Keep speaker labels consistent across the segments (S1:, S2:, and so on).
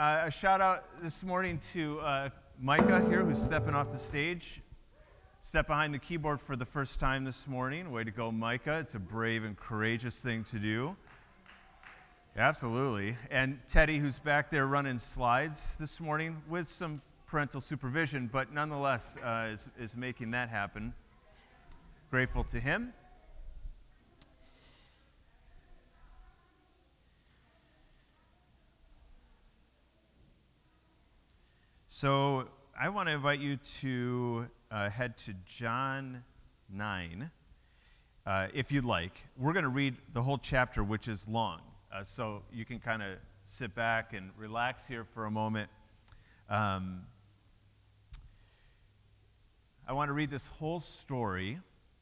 S1: Uh, a shout out this morning to uh, Micah here, who's stepping off the stage. Step behind the keyboard for the first time this morning. Way to go, Micah. It's a brave and courageous thing to do. Absolutely. And Teddy, who's back there running slides this morning with some parental supervision, but nonetheless uh, is, is making that happen. Grateful to him. So I want to invite you to uh, head to John 9, uh, if you'd like. We're going to read the whole chapter, which is long. Uh, so you can kind of sit back and relax here for a moment. Um, I want to read this whole story,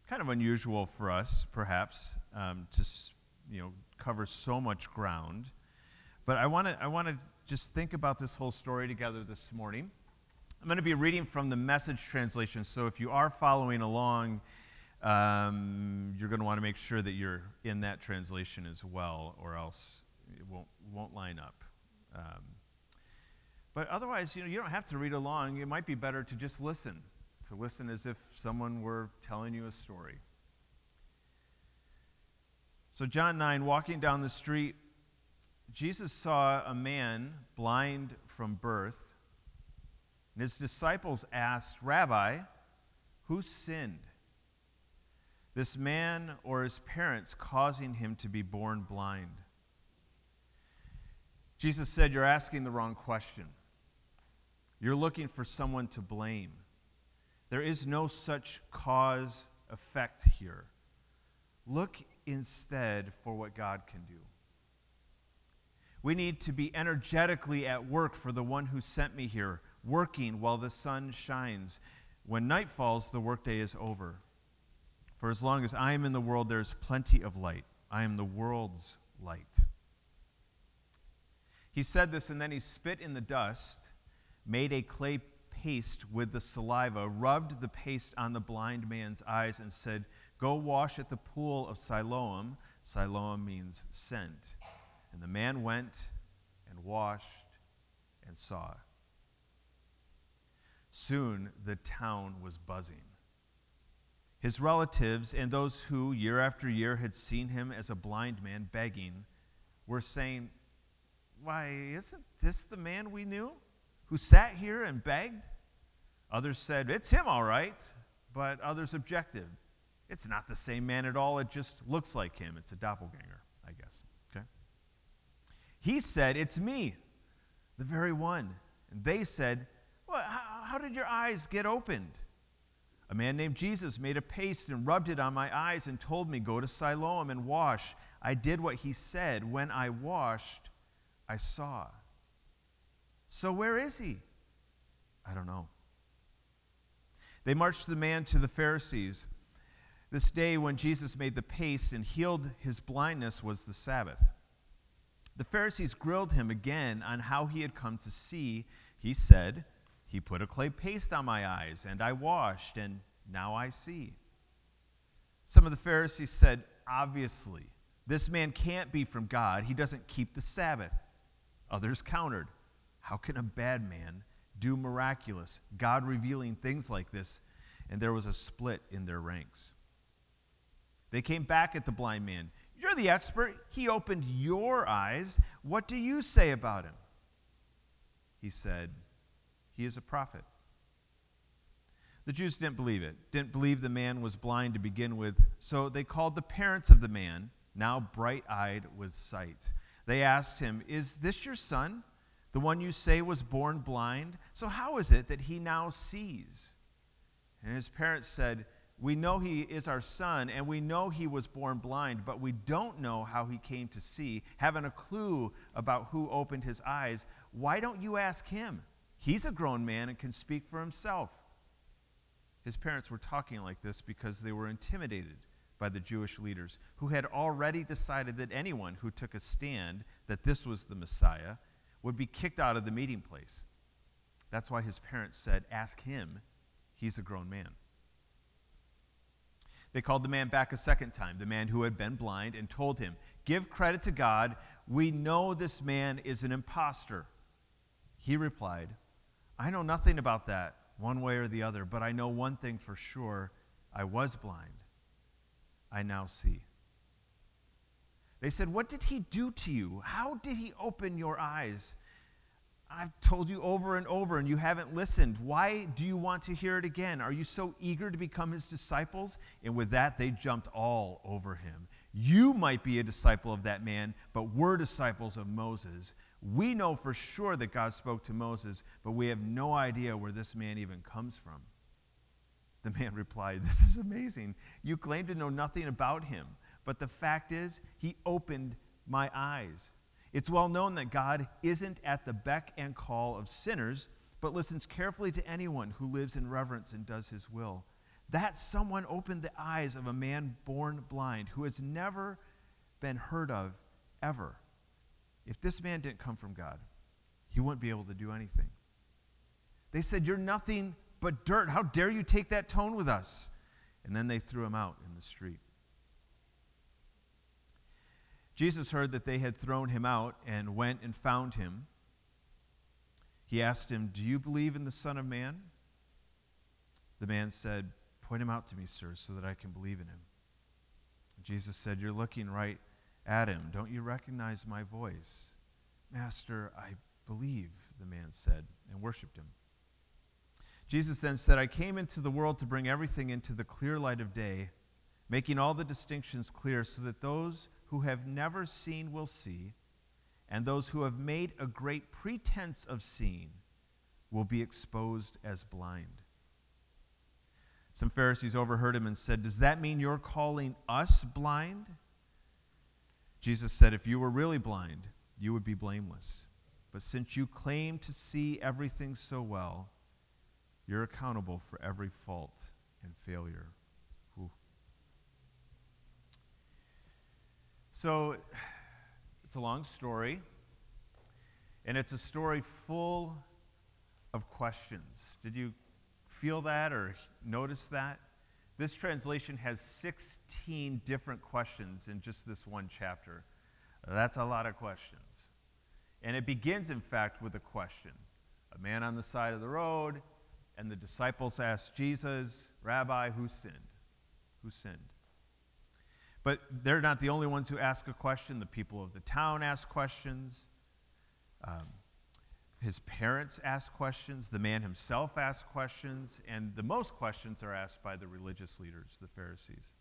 S1: kind of unusual for us, perhaps, um, to you know cover so much ground. But I want to I want to just think about this whole story together this morning. I'm going to be reading from the message translation, so if you are following along, um, you're going to want to make sure that you're in that translation as well, or else it won't, won't line up. Um, but otherwise, you know, you don't have to read along. It might be better to just listen, to listen as if someone were telling you a story. So, John 9, walking down the street, Jesus saw a man blind from birth, and his disciples asked, Rabbi, who sinned? This man or his parents causing him to be born blind? Jesus said, You're asking the wrong question. You're looking for someone to blame. There is no such cause effect here. Look instead for what God can do. We need to be energetically at work for the one who sent me here, working while the sun shines. When night falls, the workday is over. For as long as I am in the world, there is plenty of light. I am the world's light. He said this, and then he spit in the dust, made a clay paste with the saliva, rubbed the paste on the blind man's eyes, and said, Go wash at the pool of Siloam. Siloam means sent. And the man went and washed and saw. Soon the town was buzzing. His relatives and those who, year after year, had seen him as a blind man begging were saying, Why, isn't this the man we knew who sat here and begged? Others said, It's him, all right. But others objected, It's not the same man at all. It just looks like him. It's a doppelganger, I guess. He said, It's me, the very one. And they said, well, how, how did your eyes get opened? A man named Jesus made a paste and rubbed it on my eyes and told me, Go to Siloam and wash. I did what he said. When I washed, I saw. So where is he? I don't know. They marched the man to the Pharisees. This day, when Jesus made the paste and healed his blindness, was the Sabbath. The Pharisees grilled him again on how he had come to see. He said, he put a clay paste on my eyes, and I washed, and now I see. Some of the Pharisees said, Obviously, this man can't be from God. He doesn't keep the Sabbath. Others countered, How can a bad man do miraculous, God revealing things like this? And there was a split in their ranks. They came back at the blind man. You're the expert. He opened your eyes. What do you say about him? He said, he is a prophet. The Jews didn't believe it, didn't believe the man was blind to begin with, so they called the parents of the man, now bright eyed with sight. They asked him, Is this your son, the one you say was born blind? So how is it that he now sees? And his parents said, We know he is our son, and we know he was born blind, but we don't know how he came to see, haven't a clue about who opened his eyes. Why don't you ask him? He's a grown man and can speak for himself. His parents were talking like this because they were intimidated by the Jewish leaders who had already decided that anyone who took a stand that this was the Messiah would be kicked out of the meeting place. That's why his parents said, Ask him. He's a grown man. They called the man back a second time, the man who had been blind, and told him, Give credit to God. We know this man is an impostor. He replied, I know nothing about that, one way or the other, but I know one thing for sure I was blind. I now see. They said, What did he do to you? How did he open your eyes? I've told you over and over, and you haven't listened. Why do you want to hear it again? Are you so eager to become his disciples? And with that, they jumped all over him. You might be a disciple of that man, but we're disciples of Moses. We know for sure that God spoke to Moses, but we have no idea where this man even comes from. The man replied, This is amazing. You claim to know nothing about him, but the fact is, he opened my eyes. It's well known that God isn't at the beck and call of sinners, but listens carefully to anyone who lives in reverence and does his will. That someone opened the eyes of a man born blind who has never been heard of ever. If this man didn't come from God, he wouldn't be able to do anything. They said, You're nothing but dirt. How dare you take that tone with us? And then they threw him out in the street. Jesus heard that they had thrown him out and went and found him. He asked him, Do you believe in the Son of Man? The man said, Point him out to me, sir, so that I can believe in him. Jesus said, You're looking right at him. Don't you recognize my voice? Master, I believe, the man said, and worshiped him. Jesus then said, I came into the world to bring everything into the clear light of day, making all the distinctions clear so that those who have never seen will see, and those who have made a great pretense of seeing will be exposed as blind. Some Pharisees overheard him and said, Does that mean you're calling us blind? Jesus said, If you were really blind, you would be blameless. But since you claim to see everything so well, you're accountable for every fault and failure. Ooh. So, it's a long story, and it's a story full of questions. Did you feel that or notice that? This translation has 16 different questions in just this one chapter. That's a lot of questions. And it begins, in fact, with a question. A man on the side of the road, and the disciples ask Jesus, Rabbi, who sinned? Who sinned? But they're not the only ones who ask a question. The people of the town ask questions. Um, his parents ask questions, the man himself asks questions, and the most questions are asked by the religious leaders, the Pharisees.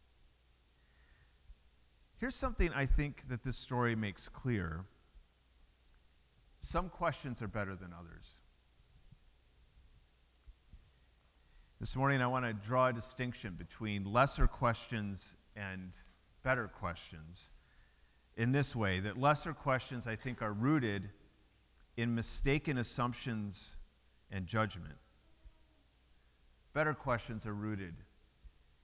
S1: Here's something I think that this story makes clear some questions are better than others. This morning, I want to draw a distinction between lesser questions and better questions in this way that lesser questions, I think, are rooted in mistaken assumptions and judgment. Better questions are rooted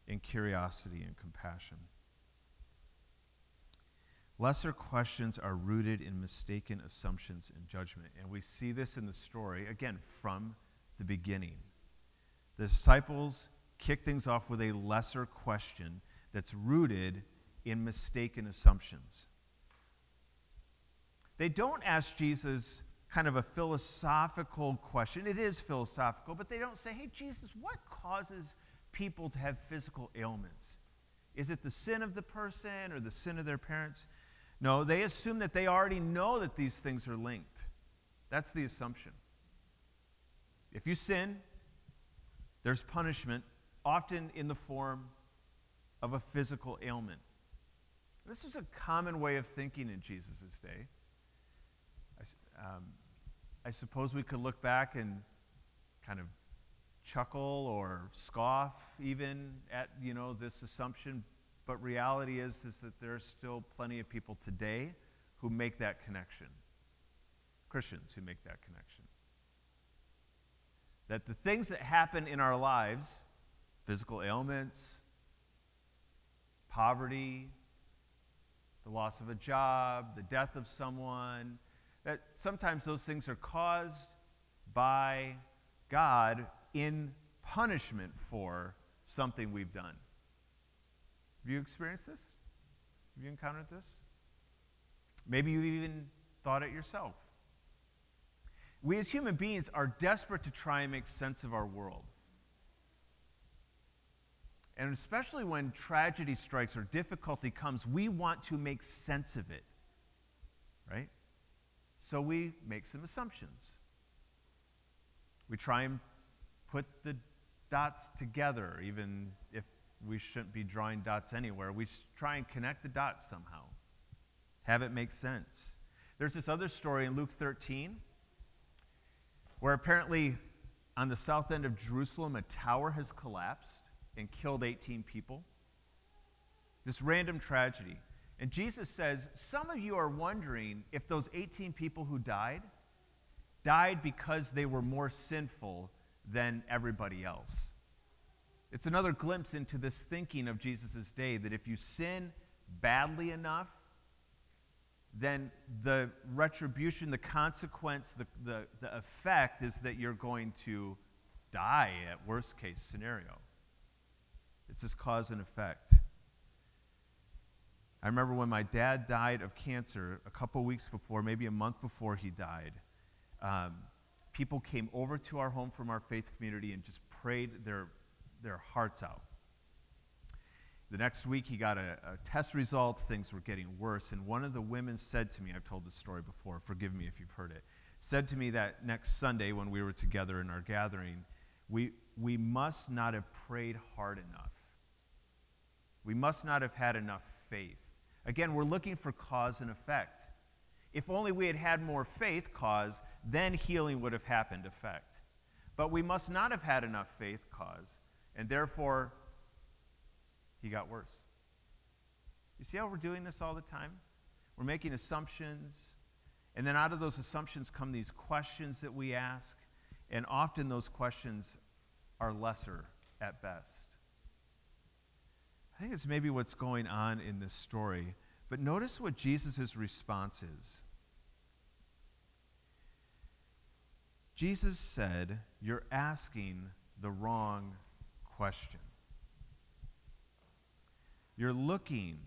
S1: in curiosity and compassion. Lesser questions are rooted in mistaken assumptions and judgment. And we see this in the story, again, from the beginning. The disciples kick things off with a lesser question that's rooted in mistaken assumptions. They don't ask Jesus, kind of a philosophical question. It is philosophical, but they don't say, hey, Jesus, what causes people to have physical ailments? Is it the sin of the person or the sin of their parents? No, they assume that they already know that these things are linked. That's the assumption. If you sin, there's punishment, often in the form of a physical ailment. This was a common way of thinking in Jesus' day. Um, I suppose we could look back and kind of chuckle or scoff even at you know this assumption but reality is is that there are still plenty of people today who make that connection christians who make that connection that the things that happen in our lives physical ailments poverty the loss of a job the death of someone that sometimes those things are caused by God in punishment for something we've done. Have you experienced this? Have you encountered this? Maybe you've even thought it yourself. we as human beings are desperate to try and make sense of our world. And especially when tragedy strikes or difficulty comes, we want to make sense of it. Right? So we make some assumptions. We try and put the dots together, even if we shouldn't be drawing dots anywhere. We try and connect the dots somehow, have it make sense. There's this other story in Luke 13 where apparently on the south end of Jerusalem, a tower has collapsed and killed 18 people. This random tragedy. And Jesus says, Some of you are wondering if those 18 people who died died because they were more sinful than everybody else. It's another glimpse into this thinking of Jesus' day that if you sin badly enough, then the retribution, the consequence, the, the, the effect is that you're going to die at worst case scenario. It's this cause and effect. I remember when my dad died of cancer a couple weeks before, maybe a month before he died, um, people came over to our home from our faith community and just prayed their, their hearts out. The next week, he got a, a, test result. Things were getting worse. And one of the women said to me, I've told this story before, forgive me if you've heard it, said to me that next Sunday when we were together in our gathering, we, we must not have prayed hard enough. We must not have had enough faith. Again, we're looking for cause and effect. If only we had had more faith, cause, then healing would have happened, effect. But we must not have had enough faith, cause, and therefore he got worse. You see how we're doing this all the time? We're making assumptions, and then out of those assumptions come these questions that we ask, and often those questions are lesser at best. I think it's maybe what's going on in this story, but notice what Jesus' response is. Jesus said, You're asking the wrong question. You're looking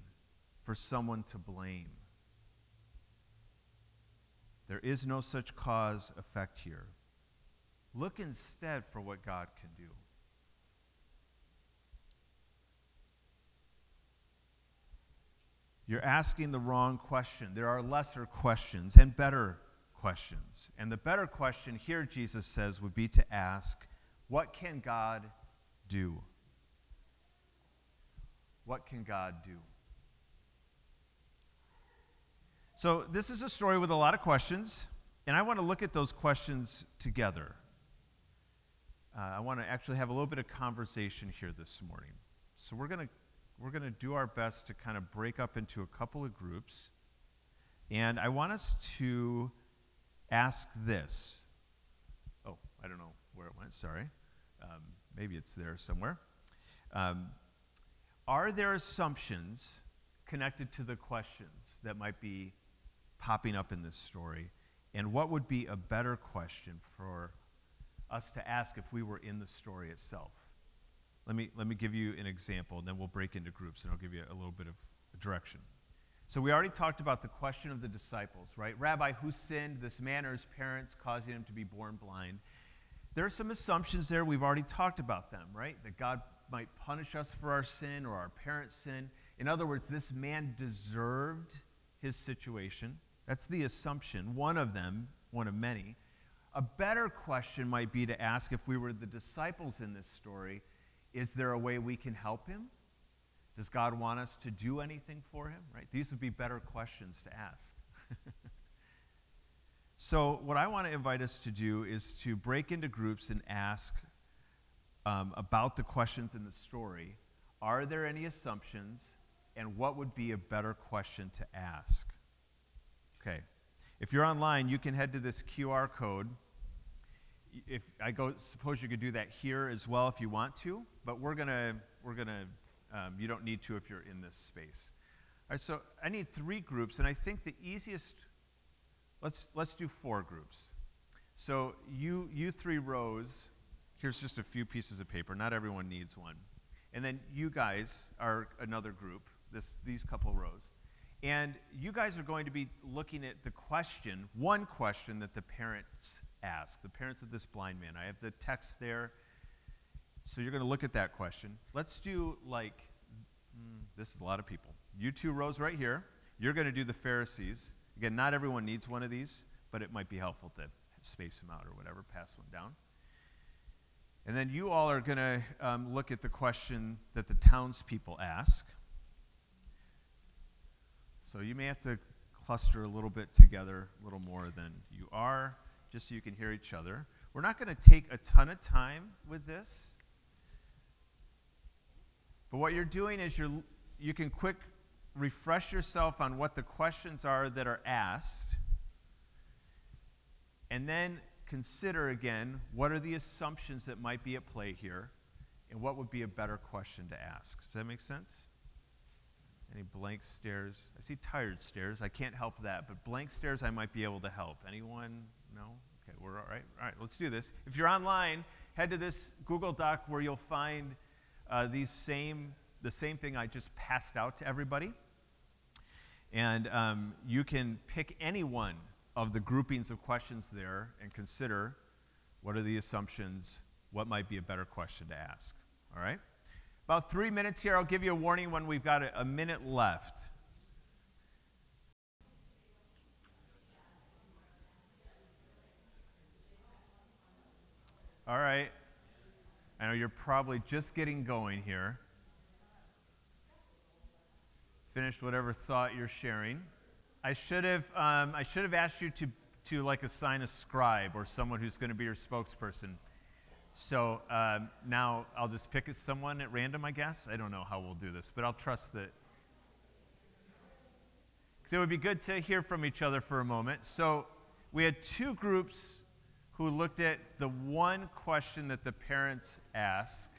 S1: for someone to blame. There is no such cause effect here. Look instead for what God can do. You're asking the wrong question. There are lesser questions and better questions. And the better question here, Jesus says, would be to ask, What can God do? What can God do? So, this is a story with a lot of questions, and I want to look at those questions together. Uh, I want to actually have a little bit of conversation here this morning. So, we're going to we're going to do our best to kind of break up into a couple of groups. And I want us to ask this. Oh, I don't know where it went, sorry. Um, maybe it's there somewhere. Um, are there assumptions connected to the questions that might be popping up in this story? And what would be a better question for us to ask if we were in the story itself? Let me, let me give you an example, and then we'll break into groups, and I'll give you a little bit of direction. So, we already talked about the question of the disciples, right? Rabbi, who sinned, this man or his parents, causing him to be born blind? There are some assumptions there. We've already talked about them, right? That God might punish us for our sin or our parents' sin. In other words, this man deserved his situation. That's the assumption, one of them, one of many. A better question might be to ask if we were the disciples in this story is there a way we can help him? Does God want us to do anything for him? Right? These would be better questions to ask. so, what I want to invite us to do is to break into groups and ask um, about the questions in the story. Are there any assumptions? And what would be a better question to ask? Okay. If you're online, you can head to this QR code. If I go, suppose you could do that here as well if you want to, but we're gonna, we're gonna, um, you don't need to if you're in this space. All right, so I need three groups, and I think the easiest, let's let's do four groups. So you you three rows Here's just a few pieces of paper. Not everyone needs one. And then you guys are another group, this, these couple rows. And you guys are going to be looking at the question, one question that the parents ask, the parents of this blind man. I have the text there. So you're going to look at that question. Let's do like, mm, this is a lot of people. You two rows right here. You're going to do the Pharisees. Again, not everyone needs one of these, but it might be helpful to space them out or whatever, pass one down. And then you all are going to um, look at the question that the townspeople ask. So you may have to cluster a little bit together, a little more than you are, just so you can hear each other. We're not going to take a ton of time with this. But what you're doing is you're, you can quick refresh yourself on what the questions are that are asked. And then consider again what are the assumptions that might be at play here and what would be a better question to ask. Does that make sense? Any blank stares? I see tired stares. I can't help that, but blank stares I might be able to help. Anyone? No? Okay, we're all right. All right, let's do this. If you're online, head to this Google Doc where you'll find uh, these same the same thing I just passed out to everybody. And um, you can pick any one of the groupings of questions there and consider what are the assumptions, what might be a better question to ask. All right? About three minutes here. I'll give you a warning when we've got a, a minute left. All right. I know you're probably just getting going here. Finished whatever thought you're sharing. I should have, um, I should have asked you to, to like assign a scribe or someone who's going to be your spokesperson. So um, now I'll just pick someone at random, I guess. I don't know how we'll do this, but I'll trust that. Because it would be good to hear from each other for a moment. So we had two groups who looked at the one question that the parents ask.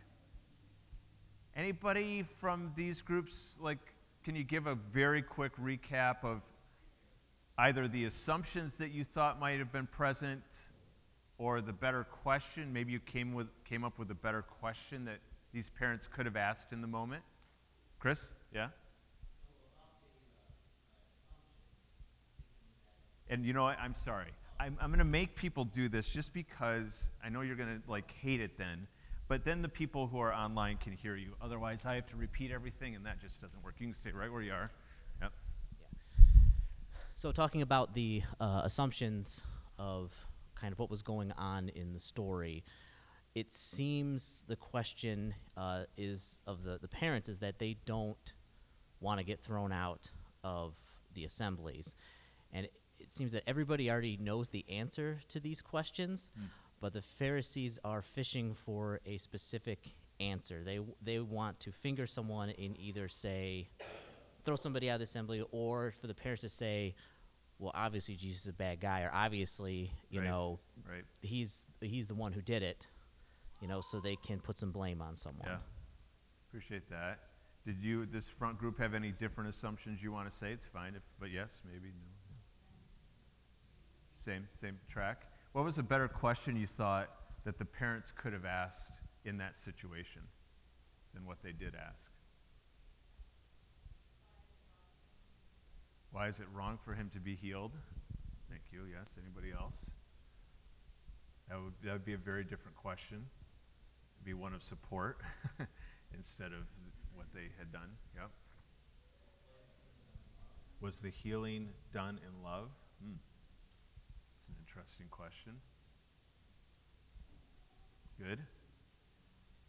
S1: Anybody from these groups, like, can you give a very quick recap of either the assumptions that you thought might have been present or the better question. Maybe you came, with, came up with a better question that these parents could have asked in the moment. Chris? Yeah? And you know what? I'm sorry. I'm, I'm going to make people do this just because I know you're going to like hate it then. But then the people who are online can hear you. Otherwise, I have to repeat everything, and that just doesn't work. You can stay right where you are. Yep. Yeah.
S2: So, talking about the uh, assumptions of kind of what was going on in the story, it seems the question uh, is of the, the parents is that they don't want to get thrown out of the assemblies. And it, seems that everybody already knows the answer to these questions, mm. but the Pharisees are fishing for a specific answer. They, they want to finger someone and either say, throw somebody out of the assembly, or for the parents to say, well, obviously Jesus is a bad guy, or obviously, you
S1: right.
S2: know,
S1: right.
S2: he's he's the one who did it, you know, so they can put some blame on someone.
S1: Yeah, appreciate that. Did you, this front group, have any different assumptions you want to say? It's fine, if, but yes, maybe no. Same, same track. What was a better question you thought that the parents could have asked in that situation than what they did ask? Why is it wrong for him to be healed? Thank you. Yes. Anybody else? That would, that would be a very different question. It'd be one of support instead of what they had done. Yep. Was the healing done in love? Hmm. Interesting question. Good.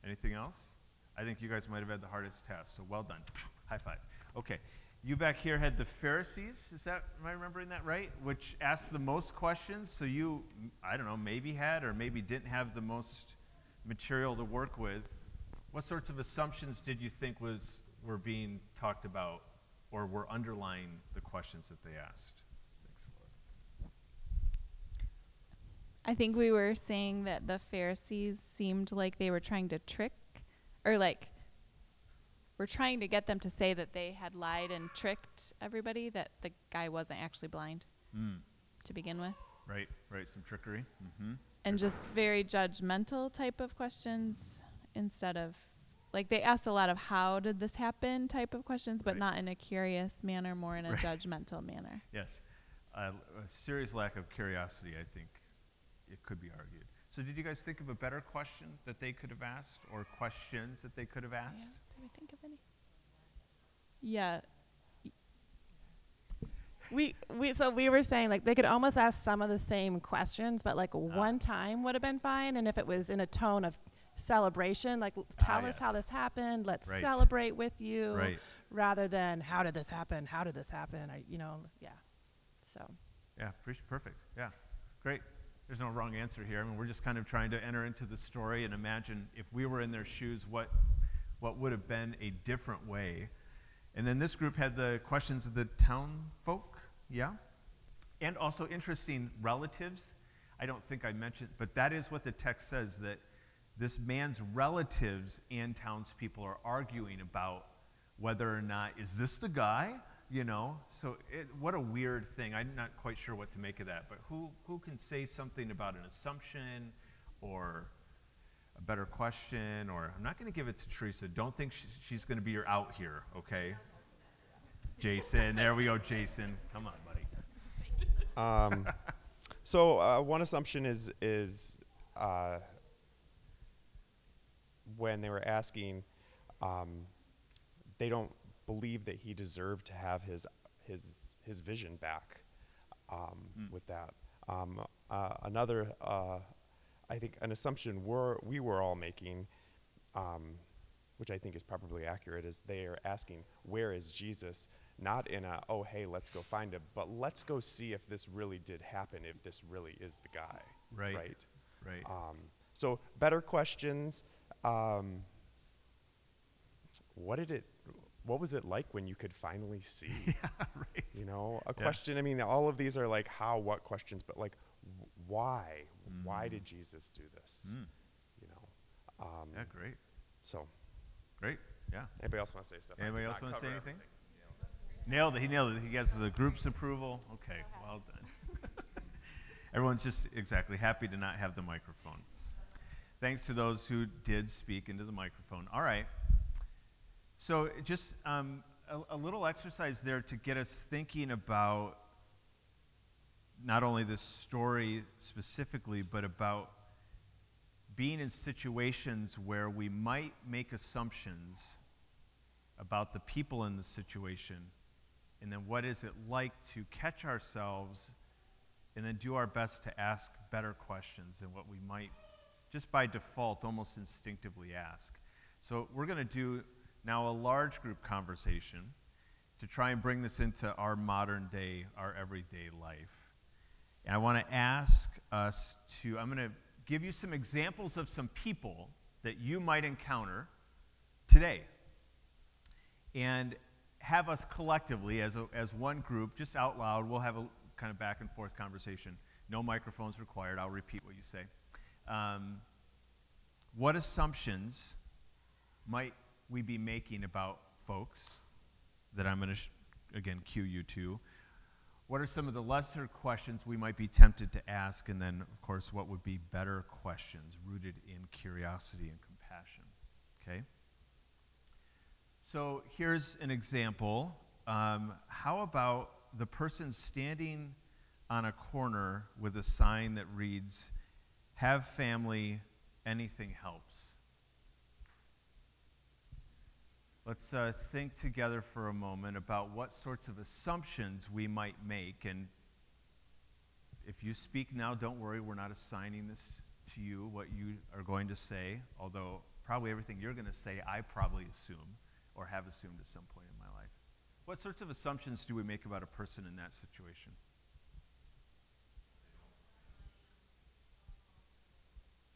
S1: Anything else? I think you guys might have had the hardest test, so well done. High five. Okay. You back here had the Pharisees, is that, am I remembering that right? Which asked the most questions. So you, I don't know, maybe had or maybe didn't have the most material to work with. What sorts of assumptions did you think was, were being talked about or were underlying the questions that they asked? Thanks, Laura.
S3: I think we were saying that the Pharisees seemed like they were trying to trick or like we're trying to get them to say that they had lied and tricked everybody, that the guy wasn't actually blind
S1: Mm.
S3: to begin with.
S1: Right, right, some trickery. Mm-hmm.
S3: And just very judgmental type of questions instead of like they asked a lot of how did this happen type of questions, but
S1: Right.
S3: not in a curious manner, more in a
S1: Right.
S3: judgmental manner.
S1: Yes, uh, a serious lack of curiosity, I think, it could be argued. So, did you guys think of a better question that they could have asked, or questions that they could have
S3: Yeah.
S1: asked?
S3: Did we think of any? Yeah.
S4: We we so we were saying like they could almost ask some of the same questions, but like
S1: Ah.
S4: one time would have been fine, and if it was in a tone of celebration, like l- tell us how
S1: Ah,
S4: this happened, let's
S1: Right.
S4: celebrate with you,
S1: Right.
S4: rather than how did this happen, how did this happen, I, you know, yeah. So
S1: Yeah, perfect. Yeah, great. There's no wrong answer here. I mean, we're just kind of trying to enter into the story and imagine if we were in their shoes, what what would have been a different way. And then this group had the questions of the town folk, yeah, and also interesting relatives. I don't think I mentioned, but that is what the text says that this man's relatives and townspeople are arguing about whether or not is this the guy you know? So it, what a weird thing. I'm not quite sure what to make of that but who, who can say something about an assumption or a better question or i'm not going to give it to teresa. Don't think she, she's going to be your out here okay? Jason there we go jason. Come on buddy.
S5: Um, so uh, one assumption is is uh, when they were asking, um, they don't believe that he deserved to have his his his vision back. Um, With that, um, uh, another uh, I think an assumption we're, we were all making. Um, which I think is probably accurate, is they are asking, where is Jesus? Not in a, oh, hey, let's go find him, but let's go see if this really did happen, if this really is the guy.
S1: Right.
S5: Right.
S1: right
S5: Um, so, better questions. Um, what did it, what was it like when you could finally see?
S1: yeah, right
S5: You know, a
S1: Yeah.
S5: question, I mean, all of these are like how, what questions, but like, w- why? Why did Jesus do this?
S1: Mm.
S5: You know, um,
S1: yeah great
S5: so
S1: great yeah
S5: anybody else want to say stuff? I
S1: Anybody else want to say anything?
S5: everything.
S1: Nailed it. He nailed it. He gets the group's approval. Okay, well done. Everyone's just exactly happy to not have the microphone. Thanks to those who did speak into the microphone. All right. So, just um, a, a little exercise there to get us thinking about not only this story specifically, but about being in situations where we might make assumptions about the people in the situation, and then what is it like to catch ourselves and then do our best to ask better questions than what we might just by default almost instinctively ask. So, we're going to do now a large group conversation to try and bring this into our modern day, our everyday life. And I want to ask us to, I'm going to give you some examples of some people that you might encounter today. And have us collectively, as, a, as one group, just out loud, we'll have a kind of back and forth conversation. No microphones required. I'll repeat what you say. Um, what assumptions might we be making about folks that I'm going to, sh- again, cue you to? What are some of the lesser questions we might be tempted to ask? And then, of course, what would be better questions rooted in curiosity and compassion? Okay? So here's an example. Um, how about the person standing on a corner with a sign that reads, Have family, anything helps? Let's uh, think together for a moment about what sorts of assumptions we might make. And if you speak now, don't worry, we're not assigning this to you, what you are going to say, although probably everything you're going to say, I probably assume or have assumed at some point in my life. What sorts of assumptions do we make about a person in that situation?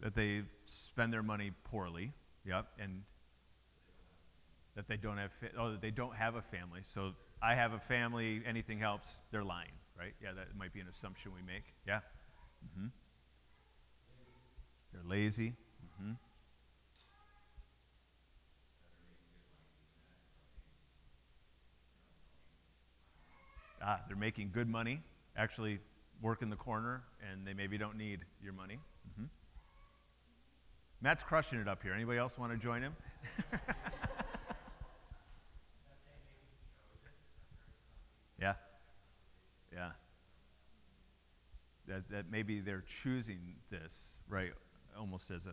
S1: That they spend their money poorly, yep, and that they don't have fa- oh that they don't have a family. So I have a family, anything helps. They're lying, right? Yeah, that might be an assumption we make. Yeah. hmm They're lazy. hmm Ah, they're making good money, actually work in the corner, and they maybe don't need your money. hmm Matt's crushing it up here. Anybody else want to join him? yeah. Yeah. That, that maybe they're choosing this, right, almost as a,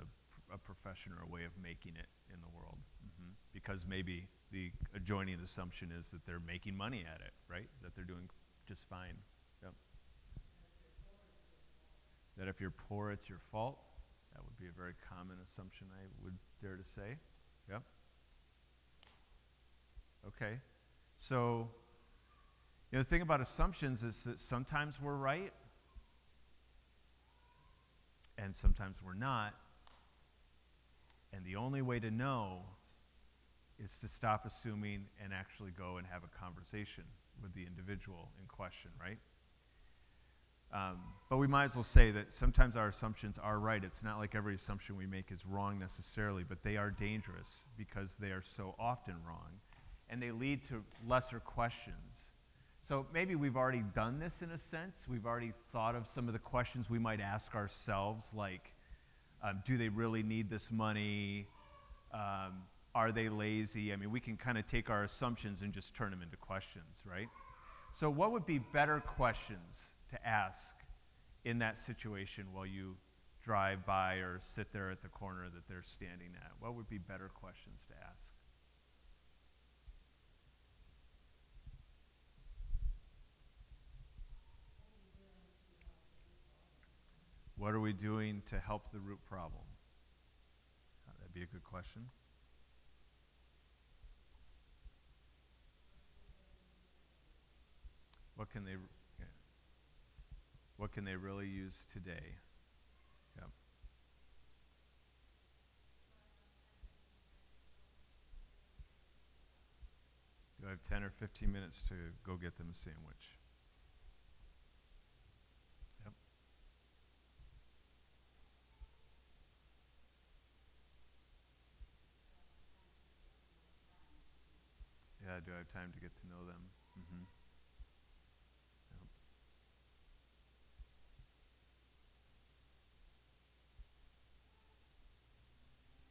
S1: a profession or a way of making it in the world. hmm Because maybe the adjoining assumption is that they're making money at it, right? That they're doing just fine. Yep. That if you're poor, it's your fault. That would be a very common assumption, I would dare to say. Yep. Okay. So, you know, the thing about assumptions is that sometimes we're right and sometimes we're not. And the only way to know is to stop assuming and actually go and have a conversation with the individual in question, right? Um, but we might as well say that sometimes our assumptions are right. It's not like every assumption we make is wrong necessarily, but they are dangerous because they are so often wrong. And they lead to lesser questions. So maybe we've already done this in a sense. We've already thought of some of the questions we might ask ourselves, like um, do they really need this money? Um, are they lazy? I mean, we can kind of take our assumptions and just turn them into questions, right? So, what would be better questions to ask in that situation while you drive by or sit there at the corner that they're standing at? What would be better questions to ask? What are we doing to help the root problem? Uh, that'd be a good question. What can they. What can they really use today? Do I have 10 or 15 minutes to go get them a sandwich? Yep. Yeah, do I time to get to know them? Mm-hmm.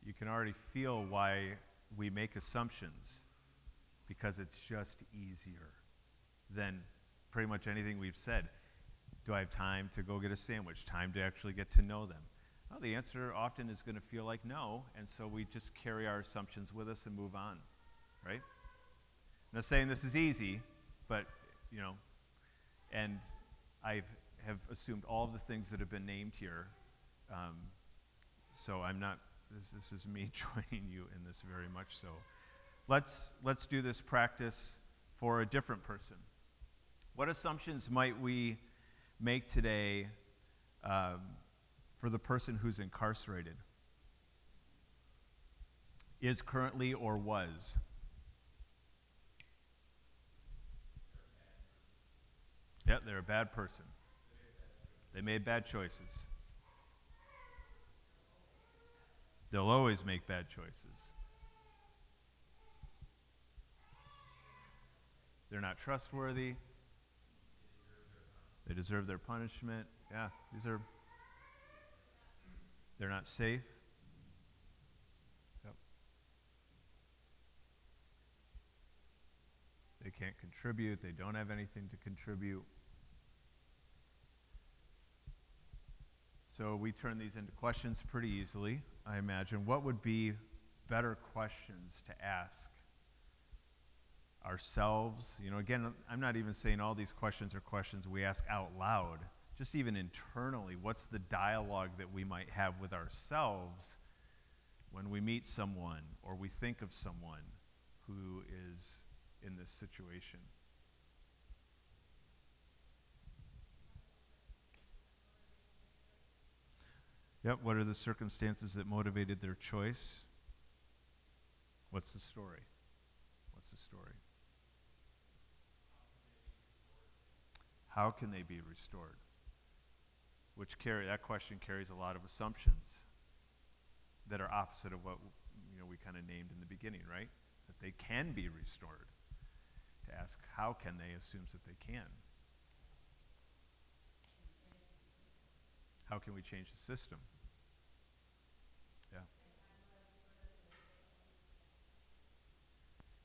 S1: You can already feel why we make assumptions because it's just easier than pretty much anything we've said. Do I have time to go get a sandwich? Time to actually get to know them? Well, the answer often is going to feel like no, and so we just carry our assumptions with us and move on, right? I'm not saying this is easy, but, you know, and I have assumed all of the things that have been named here. Um, so I'm not, this, this is me joining you in this very much so. Let's, let's do this practice for a different person. What assumptions might we make today um, for the person who's incarcerated? Is currently or was? Yeah, they're a bad person. They made bad choices. They'll always make bad choices. They're not trustworthy. They deserve their punishment. Yeah, these are. They're not safe. Yep. They can't contribute. They don't have anything to contribute. So we turn these into questions pretty easily, I imagine. What would be better questions to ask ourselves? You know, again, I'm not even saying all these questions are questions we ask out loud. Just even internally, what's the dialogue that we might have with ourselves when we meet someone or we think of someone who is in this situation? Yep, what are the circumstances that motivated their choice? What's the story? What's the story? How can they be restored? Which carry that question carries a lot of assumptions that are opposite of what you know we kind of named in the beginning, right? That they can be restored. To ask how can they assumes that they can. How can we change the system? Yeah.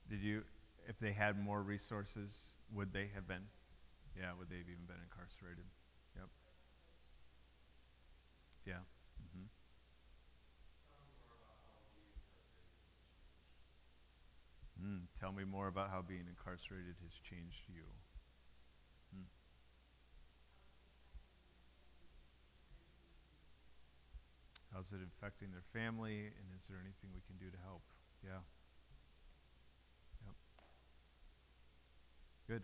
S1: Did you, if they had more resources, would they have been? Yeah, would they have even been incarcerated? Yep. Yeah. Mm-hmm. Mm, tell me more about how being incarcerated has changed you. How's it affecting their family, and is there anything we can do to help? Yeah. Yep. Good.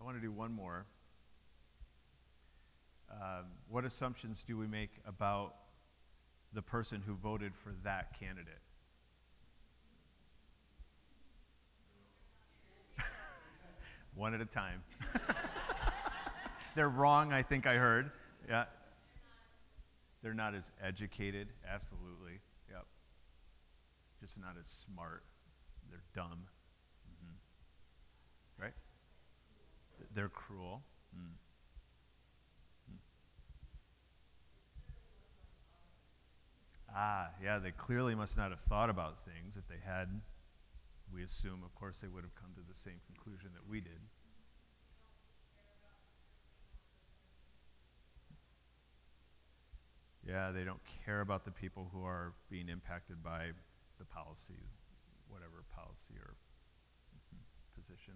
S1: I want to do one more. Um, what assumptions do we make about the person who voted for that candidate? one at a time. They're wrong, I think I heard. Yeah. They're not as educated, absolutely. Yep. Just not as smart. They're dumb. hmm Right? They're cruel. Mm. Mm. Ah, yeah, they clearly must not have thought about things. If they had, we assume, of course, they would have come to the same conclusion that we did. Yeah, they don't care about the people who are being impacted by the policy, whatever policy or position.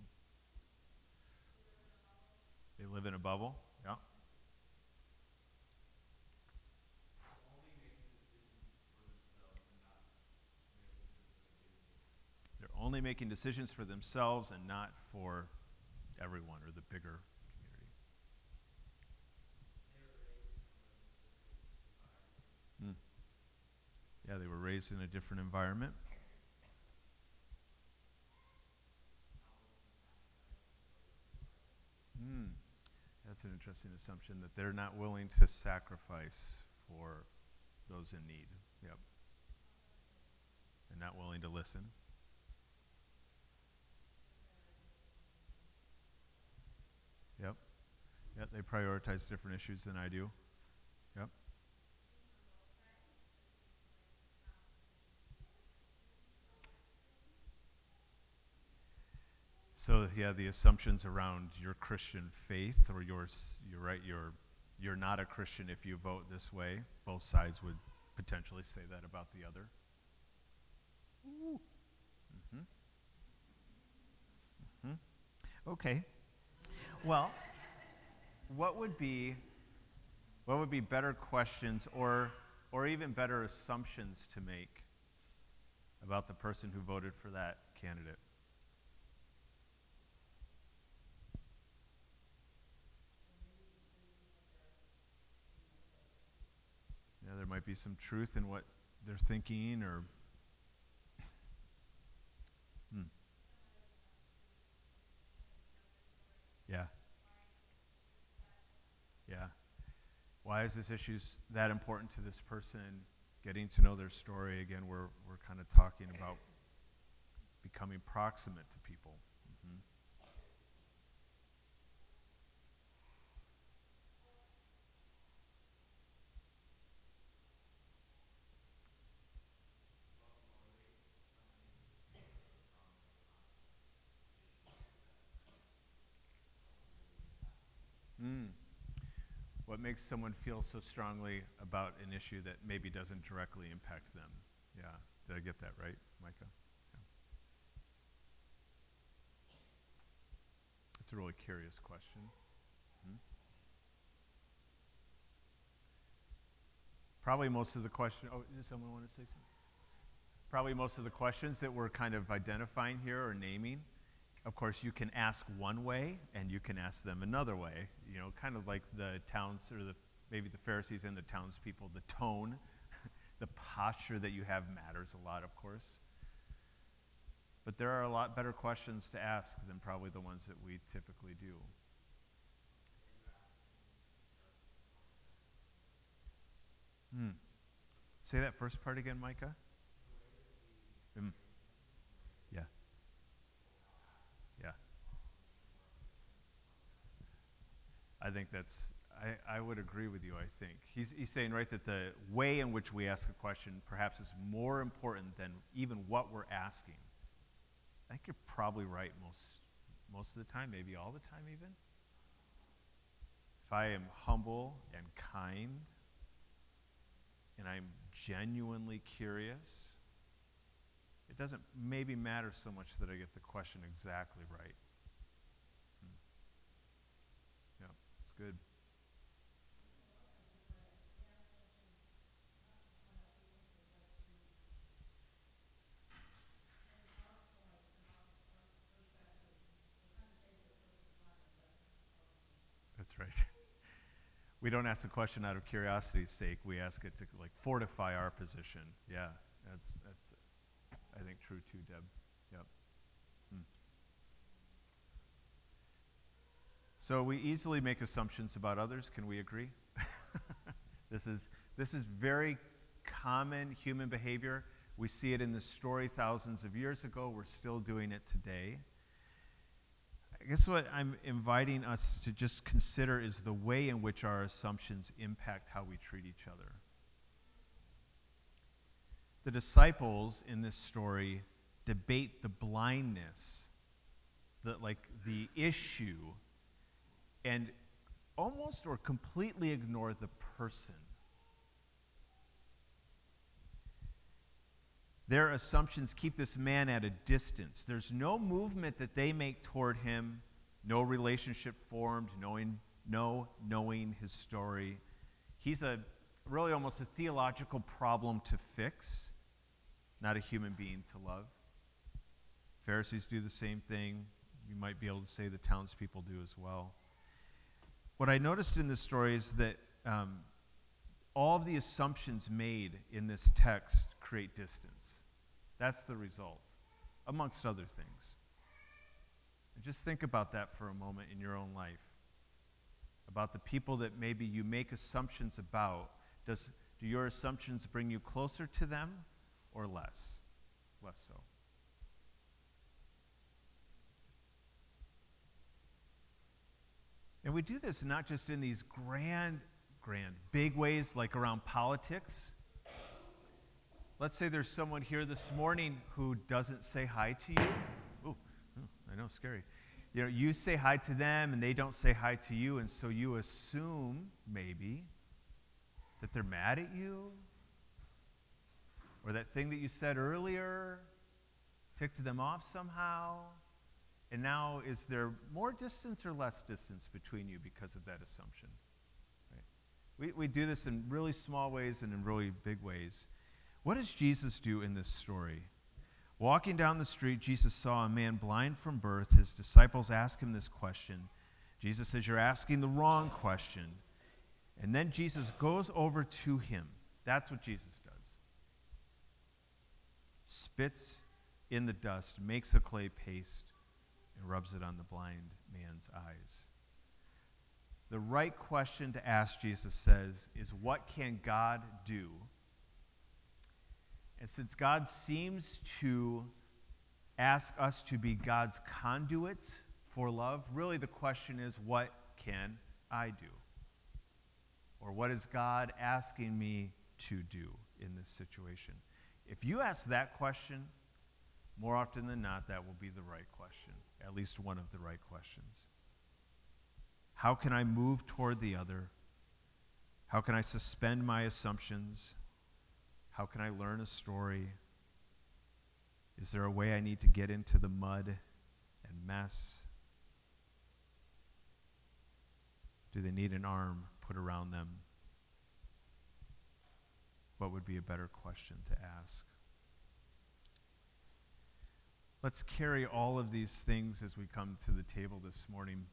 S1: They live in a bubble, yeah. They're only making decisions for themselves and not for everyone or the bigger community. Mm. Yeah, they were raised in a different environment. Mm. That's an interesting assumption that they're not willing to sacrifice for those in need. Yep. And not willing to listen. Yep. Yep, they prioritize different issues than I do. Yep. So yeah, the assumptions around your Christian faith or your you're right, you're you're not a Christian if you vote this way. Both sides would potentially say that about the other. Mm-hmm. Mm-hmm. Okay. Well, what would be what would be better questions or or even better assumptions to make about the person who voted for that candidate? Yeah, there might be some truth in what they're thinking or Hmm. Yeah. Yeah. Why is this issue that important to this person? Getting to know their story again. We're we're kind of talking about becoming proximate to people. hmm Mm. What makes someone feel so strongly about an issue that maybe doesn't directly impact them? Yeah. Did I get that right, Micah? It's a really curious question. Hmm? Probably most of the question. Oh, someone want to say something? Probably most of the questions that we're kind of identifying here or naming of course, you can ask one way and you can ask them another way. You know, kind of like the towns or the maybe the Pharisees and the townspeople. The tone, the posture that you have matters a lot, of course. But there are a lot better questions to ask than probably the ones that we typically do. Hmm. Say that first part again, Micah. Mm. Yeah. Yeah. I think that's, I, I would agree with you, I think. He's, he's saying, right, that the way in which we ask a question perhaps is more important than even what we're asking. I think you're probably right most, most of the time, maybe all the time even. if I am humble and kind, and I'm genuinely curious, it doesn't maybe matter so much that I get the question exactly right. Hmm. Yeah, it's good. That's right. We don't ask the question out of curiosity's sake. We ask it to like fortify our position. Yeah, that's that's I think true too, Deb. Yep. So we easily make assumptions about others. Can we agree? this is this is very common human behavior. We see it in the story thousands of years ago. We're still doing it today. I guess what I'm inviting us to just consider is the way in which our assumptions impact how we treat each other. The disciples in this story debate the blindness, the, like the issue, and almost or completely ignore the person. Their assumptions keep this man at a distance. There's no movement that they make toward him, no relationship formed, knowing, no knowing his story. He's a really almost a theological problem to fix, not a human being to love. Pharisees do the same thing. You might be able to say the townspeople do as well. What I noticed in this story is that um, all of the assumptions made in this text create distance. That's the result, amongst other things. And just think about that for a moment in your own life. About the people that maybe you make assumptions about. Does, do your assumptions bring you closer to them or less? Less so. And we do this not just in these grand grand. Big ways like around politics. Let's say there's someone here this morning who doesn't say hi to you. Ooh, I know, scary. You know, you say hi to them and they don't say hi to you, and so you assume maybe that they're mad at you or that thing that you said earlier ticked them off somehow. And now, is there more distance or less distance between you because of that assumption? We, we do this in really small ways and in really big ways. What does Jesus do in this story? Walking down the street, Jesus saw a man blind from birth. His disciples ask him this question. Jesus says, You're asking the wrong question. And then Jesus goes over to him. That's what Jesus does. Spits in the dust, makes a clay paste, and rubs it on the blind man's eyes. The right question to ask, Jesus says, is what can God do? And since God seems to ask us to be God's conduits for love, really the question is, what can I do? Or what is God asking me to do in this situation? If you ask that question, more often than not, that will be the right question, at least one of the right questions. How can I move toward the other? How can I suspend my assumptions? How can I learn a story? Is there a way I need to get into the mud and mess? Do they need an arm put around them? What would be a better question to ask? Let's carry all of these things as we come to the table this morning